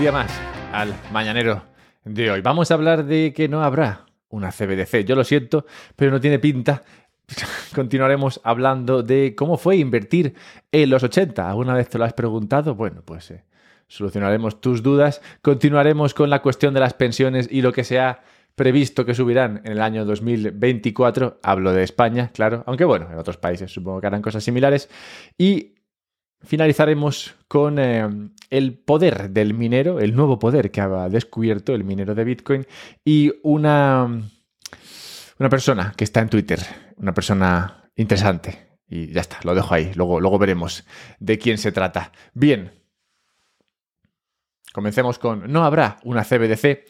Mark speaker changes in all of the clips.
Speaker 1: Día más al Mañanero de hoy. Vamos a hablar de que no habrá una CBDC. Yo lo siento, pero no tiene pinta. Continuaremos hablando de cómo fue invertir en los 80. ¿Alguna vez te lo has preguntado? Bueno, pues eh, solucionaremos tus dudas. Continuaremos con la cuestión de las pensiones y lo que se ha previsto que subirán en el año 2024. Hablo de España, claro, aunque bueno, en otros países supongo que harán cosas similares. Y finalizaremos con eh, el poder del minero, el nuevo poder que ha descubierto el minero de Bitcoin y una, una persona que está en Twitter, una persona interesante. Y ya está, lo dejo ahí, luego, luego veremos de quién se trata. Bien, comencemos con, no habrá una CBDC.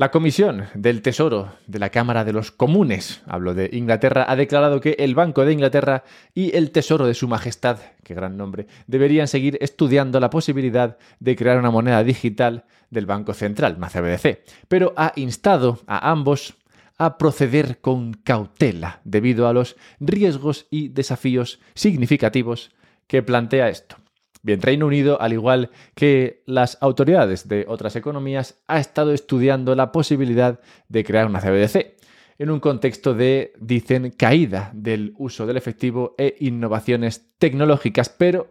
Speaker 1: La Comisión del Tesoro de la Cámara de los Comunes, hablo de Inglaterra, ha declarado que el Banco de Inglaterra y el Tesoro de Su Majestad, qué gran nombre, deberían seguir estudiando la posibilidad de crear una moneda digital del Banco Central, una CBDC, pero ha instado a ambos a proceder con cautela debido a los riesgos y desafíos significativos que plantea esto. Bien, Reino Unido, al igual que las autoridades de otras economías, ha estado estudiando la posibilidad de crear una CBDC en un contexto de, dicen, caída del uso del efectivo e innovaciones tecnológicas, pero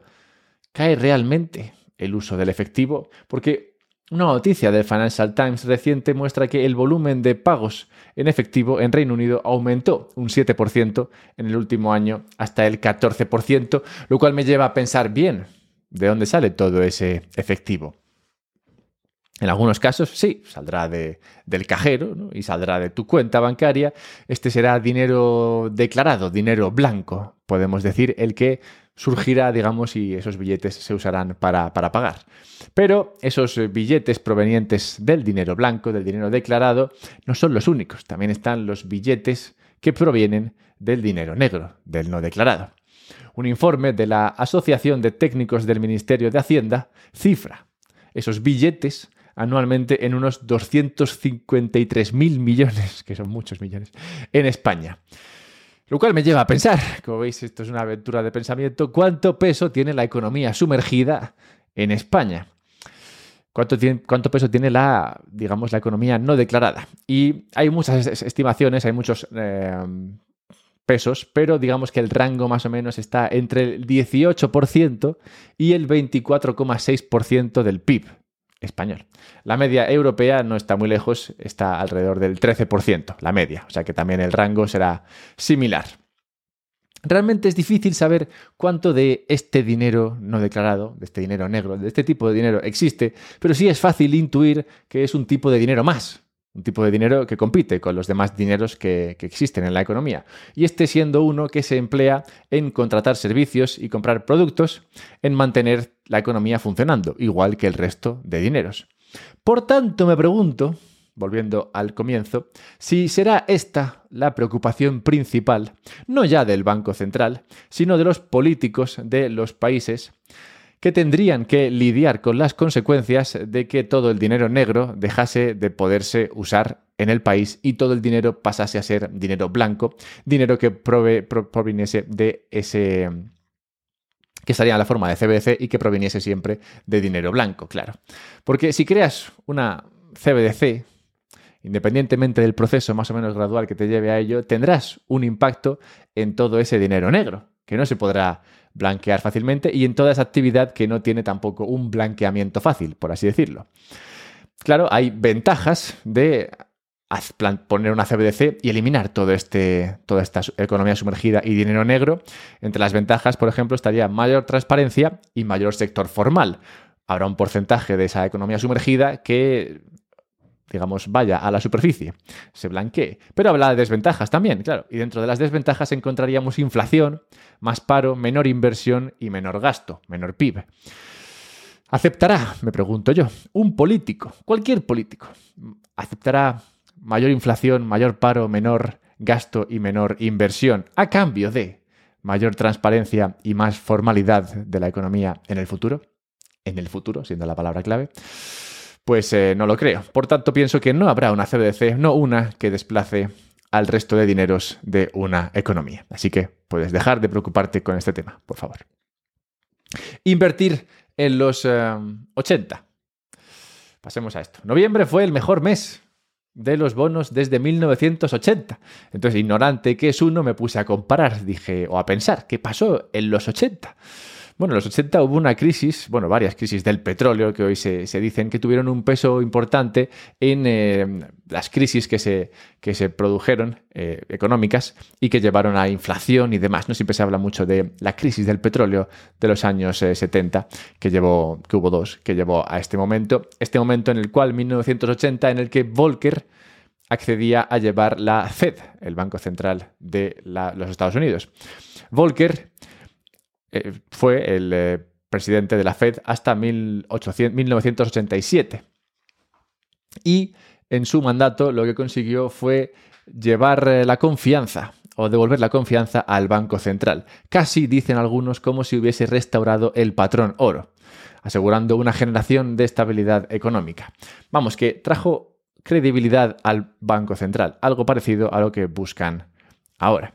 Speaker 1: ¿cae realmente el uso del efectivo? Porque una noticia del Financial Times reciente muestra que el volumen de pagos en efectivo en Reino Unido aumentó un 7% en el último año hasta el 14%, lo cual me lleva a pensar bien, ¿De dónde sale todo ese efectivo? En algunos casos sí, saldrá de, del cajero y saldrá de tu cuenta bancaria. Este será dinero declarado, dinero blanco, podemos decir, el que surgirá, digamos, y esos billetes se usarán para, para pagar. Pero esos billetes provenientes del dinero blanco, del dinero declarado, no son los únicos. También están los billetes que provienen del dinero negro, del no declarado. Un informe de la Asociación de Técnicos del Ministerio de Hacienda cifra esos billetes anualmente en unos 253.000 millones, que son muchos millones, en España. Lo cual me lleva a pensar, como veis, esto es una aventura de pensamiento, cuánto peso tiene la economía sumergida en España. ¿Cuánto, cuánto peso tiene la, digamos, la economía no declarada? Y hay muchas estimaciones, hay muchos eh, pesos, pero digamos que el rango más o menos está entre el 18% y el 24,6% del PIB español. La media europea no está muy lejos, está alrededor del 13%, la media, o sea que también el rango será similar. Realmente es difícil saber cuánto de este dinero no declarado, de este dinero negro, de este tipo de dinero existe, pero sí es fácil intuir que es un tipo de dinero más, un tipo de dinero que compite con los demás dineros que, existen en la economía. Y este siendo uno que se emplea en contratar servicios y comprar productos, en mantener la economía funcionando, igual que el resto de dineros. Por tanto, me pregunto, volviendo al comienzo, si será esta la preocupación principal, no ya del Banco Central, sino de los políticos de los países que tendrían que lidiar con las consecuencias de que todo el dinero negro dejase de poderse usar en el país y todo el dinero pasase a ser dinero blanco, dinero que proviniese de ese que estaría en la forma de CBDC y que proviniese siempre de dinero blanco, claro. Porque si creas una CBDC, independientemente del proceso más o menos gradual que te lleve a ello, tendrás un impacto en todo ese dinero negro, que no se podrá blanquear fácilmente y en toda esa actividad que no tiene tampoco un blanqueamiento fácil, por así decirlo. Claro, hay ventajas de poner una CBDC y eliminar todo este, toda esta economía sumergida y dinero negro. Entre las ventajas, por ejemplo, estaría mayor transparencia y mayor sector formal. Habrá un porcentaje de esa economía sumergida que digamos, vaya a la superficie, se blanquee. Pero habla de desventajas también, claro. Y dentro de las desventajas encontraríamos inflación, más paro, menor inversión y menor gasto, menor PIB. ¿Aceptará, me pregunto yo, un político, cualquier político, aceptará mayor inflación, mayor paro, menor gasto y menor inversión a cambio de mayor transparencia y más formalidad de la economía en el futuro? En el futuro, siendo la palabra clave. Pues eh, no lo creo. Por tanto, pienso que no habrá una CBDC, no una que desplace al resto de dineros de una economía. Así que puedes dejar de preocuparte con este tema, por favor. Invertir en los 80. Eh, Pasemos a esto. Noviembre fue el mejor mes de los bonos desde 1980. Entonces, ignorante que es uno, me puse a comparar, dije, o a pensar, ¿qué pasó en los 80? Bueno, en los 80 hubo una crisis, bueno, varias crisis del petróleo que hoy se, dicen que tuvieron un peso importante en eh, las crisis que se, que se produjeron eh, económicas y que llevaron a inflación y demás. No siempre se habla mucho de la crisis del petróleo de los años 70, eh, que, llevó, que hubo dos, que llevó a este momento. Este momento en el cual, 1980, en el que Volcker accedía a llevar la Fed, el Banco Central de los Estados Unidos. Volcker eh, fue el eh, presidente de la Fed hasta 1987. Y en su mandato lo que consiguió fue llevar eh, la confianza o devolver la confianza al Banco Central. Casi dicen algunos como si hubiese restaurado el patrón oro, asegurando una generación de estabilidad económica. Vamos, que trajo credibilidad al Banco Central, algo parecido a lo que buscan ahora.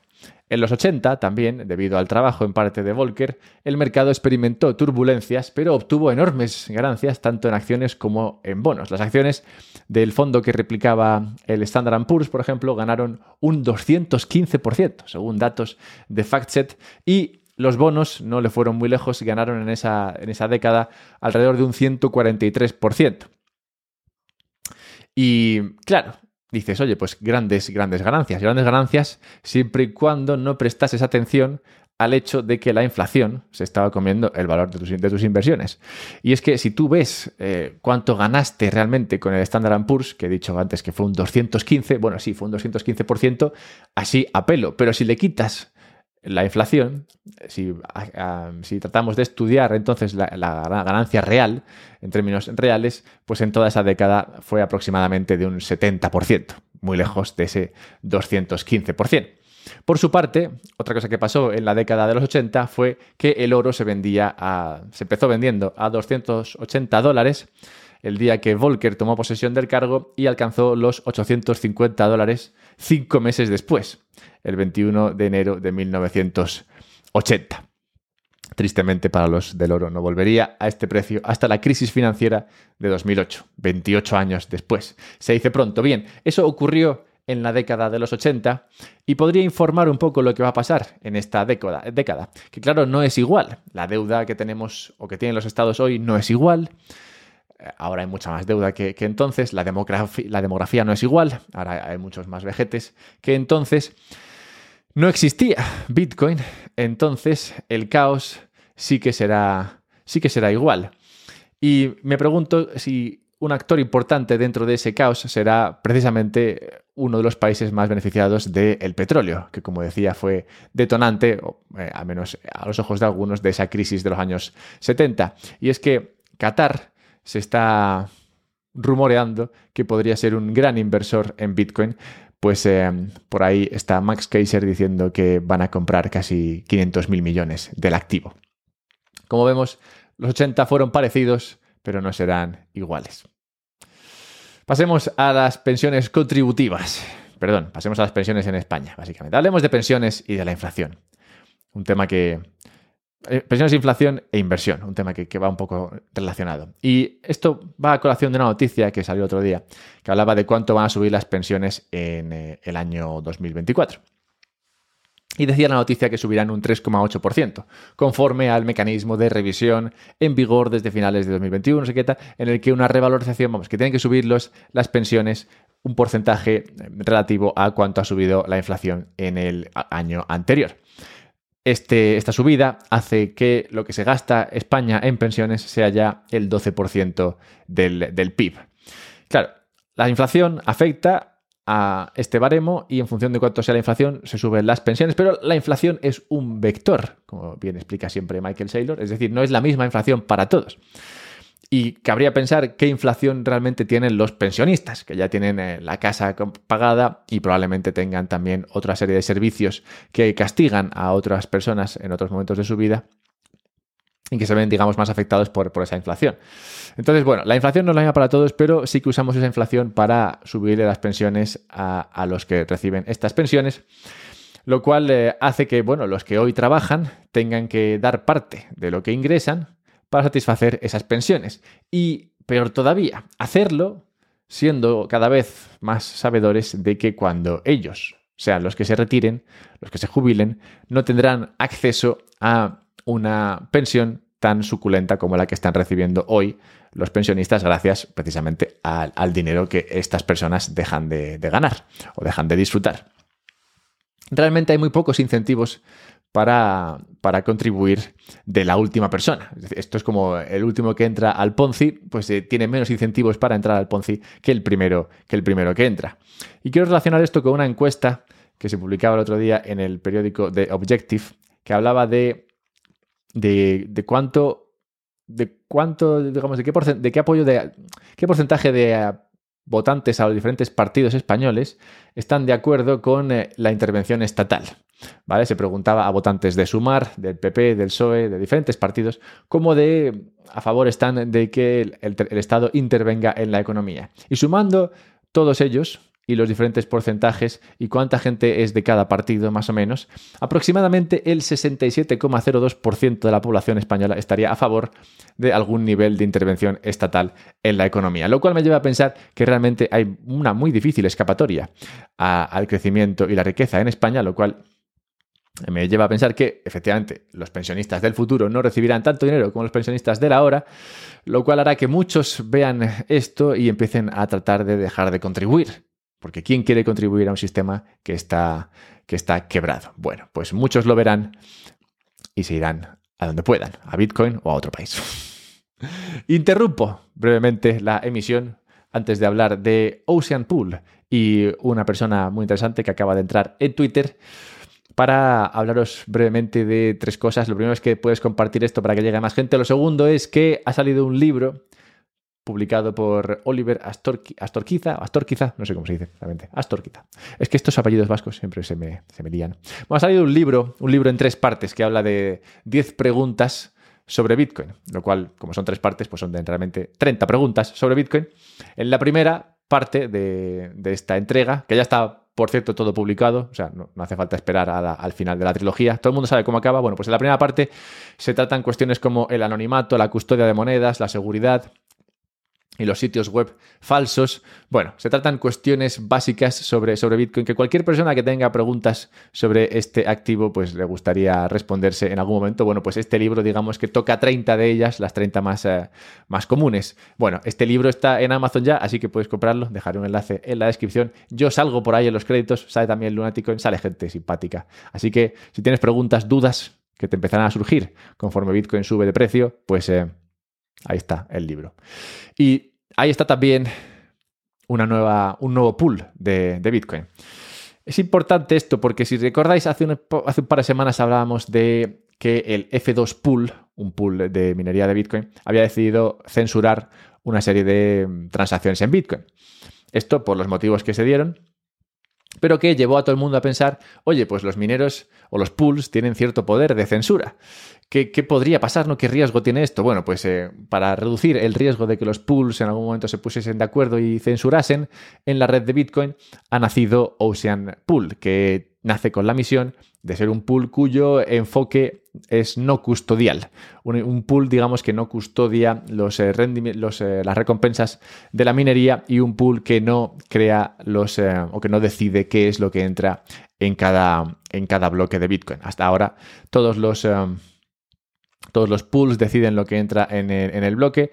Speaker 1: En los 80, también, debido al trabajo en parte de Volcker, el mercado experimentó turbulencias, pero obtuvo enormes ganancias tanto en acciones como en bonos. Las acciones del fondo que replicaba el Standard Poor's, por ejemplo, ganaron un 215%, según datos de FactSet, y los bonos no le fueron muy lejos y ganaron en esa, en esa década alrededor de un 143%. Y claro, dices, oye, pues grandes, grandes ganancias. Grandes ganancias siempre y cuando no prestases atención al hecho de que la inflación se estaba comiendo el valor de tus, de tus inversiones. Y es que si tú ves eh, cuánto ganaste realmente con el Standard Poor's, que he dicho antes que fue un 215, bueno, sí, fue un 215%, así a pelo, pero si le quitas la inflación, si, tratamos de estudiar entonces la, ganancia real, en términos reales, pues en toda esa década fue aproximadamente de un 70%, muy lejos de ese 215%. Por su parte, otra cosa que pasó en la década de los 80 fue que el oro se vendía a, se empezó vendiendo a 280 dólares el día que Volcker tomó posesión del cargo y alcanzó los 850 dólares cinco meses después, el 21 de enero de 1980. Tristemente para los del oro no volvería a este precio hasta la crisis financiera de 2008, 28 años después. Se dice pronto, bien, eso ocurrió en la década de los 80 y podría informar un poco lo que va a pasar en esta década, década, que claro, no es igual. La deuda que tenemos o que tienen los estados hoy no es igual. Ahora hay mucha más deuda que, entonces, la, la demografía no es igual, ahora hay muchos más vejetes que entonces. No existía Bitcoin, entonces el caos sí que será, sí que será igual. Y me pregunto si un actor importante dentro de ese caos será precisamente uno de los países más beneficiados del petróleo, que como decía fue detonante, eh, al menos a los ojos de algunos, de esa crisis de los años 70. Y es que Qatar se está rumoreando que podría ser un gran inversor en Bitcoin, pues eh, por ahí está Max Kaiser diciendo que van a comprar casi 500 mil millones del activo. Como vemos, los 80 fueron parecidos, pero no serán iguales. Pasemos a las pensiones contributivas. Perdón, pasemos a las pensiones en España, básicamente. Hablemos de pensiones y de la inflación. Un tema que pensiones, inflación e inversión, un tema que, va un poco relacionado. Y esto va a colación de una noticia que salió otro día, que hablaba de cuánto van a subir las pensiones en eh, el año 2024. Y decía la noticia que subirán un 3,8%, conforme al mecanismo de revisión en vigor desde finales de 2021, no sé qué en el que una revalorización, vamos, que tienen que subir las pensiones un porcentaje eh, relativo a cuánto ha subido la inflación en el año anterior. Este, esta subida hace que lo que se gasta España en pensiones sea ya el 12% del, del PIB. Claro, la inflación afecta a este baremo y en función de cuánto sea la inflación se suben las pensiones, pero la inflación es un vector, como bien explica siempre Michael Saylor, es decir, no es la misma inflación para todos. Y cabría pensar qué inflación realmente tienen los pensionistas, que ya tienen eh, la casa pagada y probablemente tengan también otra serie de servicios que castigan a otras personas en otros momentos de su vida y que se ven, digamos, más afectados por, esa inflación. Entonces, bueno, la inflación no es la misma para todos, pero sí que usamos esa inflación para subirle las pensiones a, los que reciben estas pensiones, lo cual eh, hace que, bueno, los que hoy trabajan tengan que dar parte de lo que ingresan para satisfacer esas pensiones. Y peor todavía, hacerlo siendo cada vez más sabedores de que cuando ellos sean los que se retiren, los que se jubilen, no tendrán acceso a una pensión tan suculenta como la que están recibiendo hoy los pensionistas gracias precisamente al, dinero que estas personas dejan de, ganar o dejan de disfrutar. Realmente hay muy pocos incentivos para, para, contribuir de la última persona. Esto es como el último que entra al Ponzi, pues eh, tiene menos incentivos para entrar al Ponzi que el, primero, que el primero que entra. Y quiero relacionar esto con una encuesta que se publicaba el otro día en el periódico The Objective, que hablaba de, de, de cuánto de cuánto, digamos, de qué, de qué apoyo, de qué porcentaje de votantes a los diferentes partidos españoles están de acuerdo con eh, la intervención estatal. ¿Vale? Se preguntaba a votantes de Sumar, del PP, del PSOE, de diferentes partidos, cómo de a favor están de que el Estado intervenga en la economía. Y sumando todos ellos, y los diferentes porcentajes y cuánta gente es de cada partido más o menos, aproximadamente el 67,02% de la población española estaría a favor de algún nivel de intervención estatal en la economía, lo cual me lleva a pensar que realmente hay una muy difícil escapatoria al crecimiento y la riqueza en España, lo cual me lleva a pensar que efectivamente los pensionistas del futuro no recibirán tanto dinero como los pensionistas de la hora, lo cual hará que muchos vean esto y empiecen a tratar de dejar de contribuir. Porque ¿quién quiere contribuir a un sistema que está, que está quebrado? Bueno, pues muchos lo verán y se irán a donde puedan, a Bitcoin o a otro país. Interrumpo brevemente la emisión antes de hablar de Ocean Pool y una persona muy interesante que acaba de entrar en Twitter para hablaros brevemente de tres cosas. Lo primero es que puedes compartir esto para que llegue a más gente. Lo segundo es que ha salido un libro publicado por Oliver Astorquiza, Astorquiza, no sé cómo se dice exactamente, Astorquiza. Es que estos apellidos vascos siempre se me, se me lían. Bueno, ha salido un libro, un libro en tres partes que habla de 10 preguntas sobre Bitcoin, lo cual, como son tres partes, pues son de realmente 30 preguntas sobre Bitcoin. En la primera parte de, esta entrega, que ya está por cierto, todo publicado, o sea, no, hace falta esperar al final de la trilogía. Todo el mundo sabe cómo acaba. Bueno, pues en la primera parte se tratan cuestiones como el anonimato, la custodia de monedas, la seguridad, y los sitios web falsos. Bueno, se tratan cuestiones básicas sobre, sobre Bitcoin que cualquier persona que tenga preguntas sobre este activo pues le gustaría responderse en algún momento. Bueno, pues este libro digamos que toca 30 de ellas, las 30 más, eh, más comunes. Bueno, este libro está en Amazon ya, así que puedes comprarlo. Dejaré un enlace en la descripción. Yo salgo por ahí en los créditos, sale también Lunático, sale gente simpática. Así que si tienes preguntas, dudas que te empezarán a surgir conforme Bitcoin sube de precio, pues... Eh, Ahí está el libro. Y ahí está también una nueva, un nuevo pool de, Bitcoin. Es importante esto porque si recordáis, hace un, hace un par de semanas hablábamos de que el F2 Pool, un pool de minería de Bitcoin, había decidido censurar una serie de mm, transacciones en Bitcoin. Esto por los motivos que se dieron, pero que llevó a todo el mundo a pensar, oye, pues los mineros o los pools tienen cierto poder de censura. ¿Qué, podría pasar? ¿no? ¿Qué riesgo tiene esto? Bueno, pues eh, para reducir el riesgo de que los pools en algún momento se pusiesen de acuerdo y censurasen, en la red de Bitcoin ha nacido Ocean Pool, que nace con la misión de ser un pool cuyo enfoque es no custodial. Un, pool, digamos, que no custodia los, eh, eh, las recompensas de la minería y un pool que no crea los o que no decide qué es lo que entra en cada, en cada bloque de Bitcoin. Hasta ahora todos los todos los pools deciden lo que entra en el, bloque.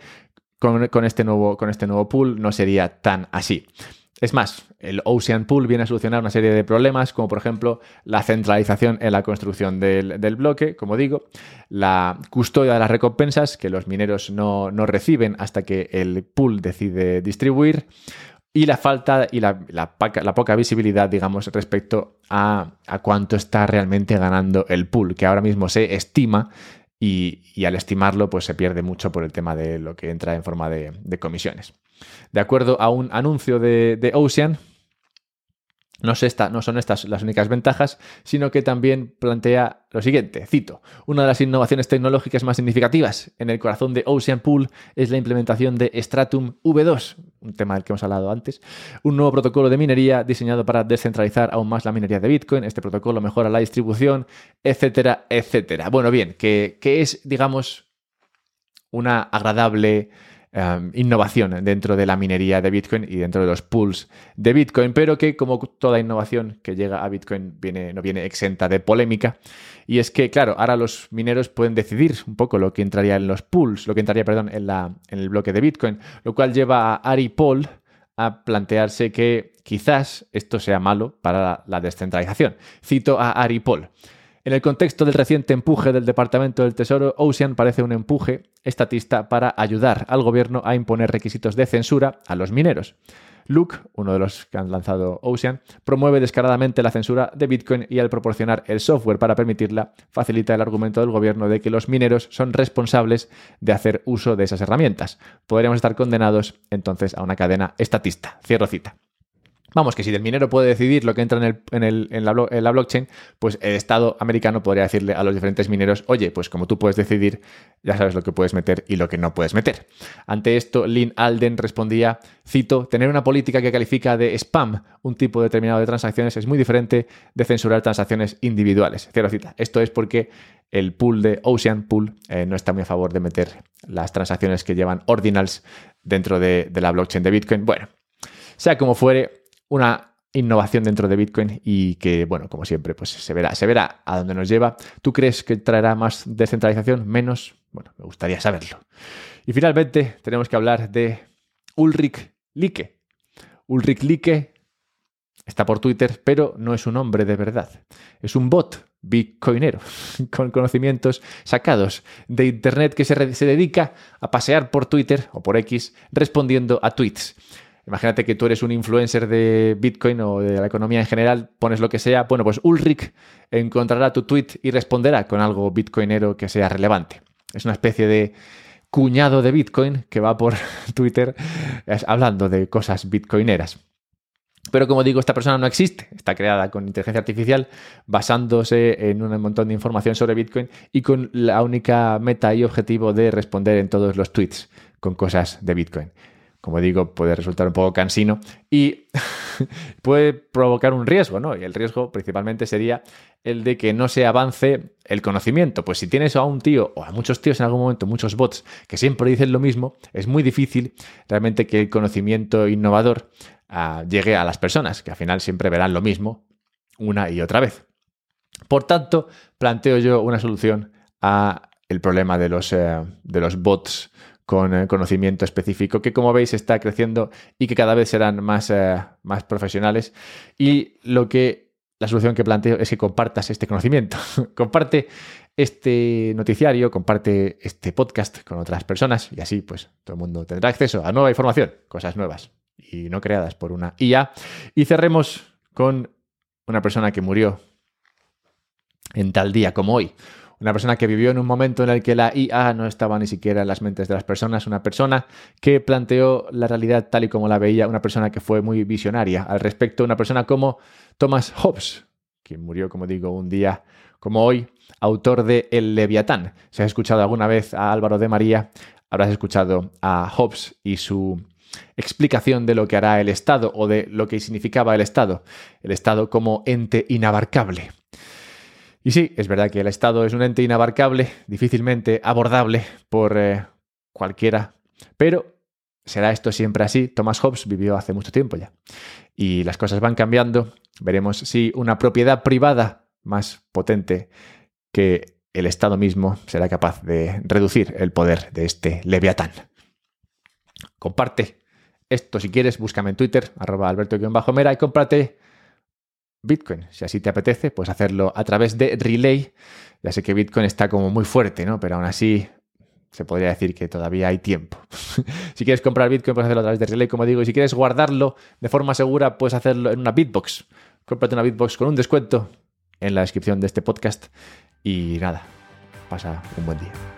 Speaker 1: Con, este nuevo, con este nuevo pool no sería tan así. Es más, el Ocean Pool viene a solucionar una serie de problemas, como por ejemplo la centralización en la construcción del, bloque, como digo, la custodia de las recompensas que los mineros no, reciben hasta que el pool decide distribuir, y la falta y la, poca visibilidad, digamos, respecto a, a, cuánto está realmente ganando el pool, que ahora mismo se estima y, al estimarlo pues se pierde mucho por el tema de lo que entra en forma de, comisiones. De acuerdo a un anuncio de, Ocean, no, son estas las únicas ventajas, sino que también plantea lo siguiente, cito, una de las innovaciones tecnológicas más significativas en el corazón de Ocean Pool es la implementación de Stratum V2, un tema del que hemos hablado antes, un nuevo protocolo de minería diseñado para descentralizar aún más la minería de Bitcoin, este protocolo mejora la distribución, etcétera, etcétera. Bueno, bien, que, es, digamos, una agradable Em, innovación dentro de la minería de Bitcoin y dentro de los pools de Bitcoin, pero que como toda innovación que llega a Bitcoin viene, no viene exenta de polémica. Y es que, claro, ahora los mineros pueden decidir un poco lo que entraría en los pools, lo que entraría, perdón, en, la, en el bloque de Bitcoin, lo cual lleva a Ari Paul a plantearse que quizás esto sea malo para la descentralización. Cito a Ari Paul. En el contexto del reciente empuje del Departamento del Tesoro, Ocean parece un empuje estatista para ayudar al gobierno a imponer requisitos de censura a los mineros. Luke, uno de los que han lanzado Ocean, promueve descaradamente la censura de Bitcoin y al proporcionar el software para permitirla, facilita el argumento del gobierno de que los mineros son responsables de hacer uso de esas herramientas. Podríamos estar condenados entonces a una cadena estatista. Cierro cita. Vamos, que si el minero puede decidir lo que entra en, la, blockchain, pues el Estado americano podría decirle a los diferentes mineros, oye, pues como tú puedes decidir, ya sabes lo que puedes meter y lo que no puedes meter. Ante esto, Lynn Alden respondía, cito, tener una política que califica de spam un tipo determinado de transacciones es muy diferente de censurar transacciones individuales. Cierro cita. Esto es porque el pool de Ocean Pool eh, no está muy a favor de meter las transacciones que llevan ordinals dentro de, de la blockchain de Bitcoin. Bueno, sea como fuere, una innovación dentro de Bitcoin y que, bueno, como siempre, pues se verá, se verá a dónde nos lleva. ¿Tú crees que traerá más descentralización? ¿Menos? Bueno, me gustaría saberlo. Y finalmente tenemos que hablar de Ulrich Licke. Ulrich Licke está por Twitter, pero no es un hombre de verdad. Es un bot bitcoinero con conocimientos sacados de Internet que se, se dedica a pasear por Twitter o por X respondiendo a tweets. Imagínate que tú eres un influencer de Bitcoin o de la economía en general, pones lo que sea. Bueno, pues Ulrich encontrará tu tweet y responderá con algo bitcoinero que sea relevante. Es una especie de cuñado de Bitcoin que va por Twitter hablando de cosas bitcoineras. Pero como digo, esta persona no existe, está creada con inteligencia artificial basándose en un montón de información sobre Bitcoin y con la única meta y objetivo de responder en todos los tweets con cosas de Bitcoin como digo, puede resultar un poco cansino y puede provocar un riesgo, ¿no? Y el riesgo principalmente sería el de que no se avance el conocimiento. Pues si tienes a un tío o a muchos tíos en algún momento, muchos bots que siempre dicen lo mismo, es muy difícil realmente que el conocimiento innovador ah, llegue a las personas, que al final siempre verán lo mismo una y otra vez. Por tanto, planteo yo una solución a el problema de los, eh, de los bots con eh, conocimiento específico, que como veis está creciendo y que cada vez serán más, eh, más profesionales. Y lo que la solución que planteo es que compartas este conocimiento. comparte este noticiario, comparte este podcast con otras personas y así pues todo el mundo tendrá acceso a nueva información, cosas nuevas y no creadas por una IA. Y cerremos con una persona que murió en tal día como hoy. Una persona que vivió en un momento en el que la IA no estaba ni siquiera en las mentes de las personas, una persona que planteó la realidad tal y como la veía, una persona que fue muy visionaria al respecto, una persona como Thomas Hobbes, quien murió, como digo, un día como hoy, autor de El Leviatán. Si has escuchado alguna vez a Álvaro de María, habrás escuchado a Hobbes y su explicación de lo que hará el Estado o de lo que significaba el Estado, el Estado como ente inabarcable. Y sí, es verdad que el Estado es un ente inabarcable, difícilmente abordable por eh, cualquiera, pero ¿será esto siempre así? Thomas Hobbes vivió hace mucho tiempo ya. Y las cosas van cambiando. Veremos si una propiedad privada más potente que el Estado mismo será capaz de reducir el poder de este leviatán. Comparte esto si quieres, búscame en Twitter, arroba alberto-mera y cómprate Bitcoin. Si así te apetece, puedes hacerlo a través de Relay. Ya sé que Bitcoin está como muy fuerte, ¿no? Pero aún así se podría decir que todavía hay tiempo. si quieres comprar Bitcoin, puedes hacerlo a través de Relay, como digo. Y si quieres guardarlo de forma segura, puedes hacerlo en una Bitbox. Cómprate una Bitbox con un descuento en la descripción de este podcast. Y nada, pasa un buen día.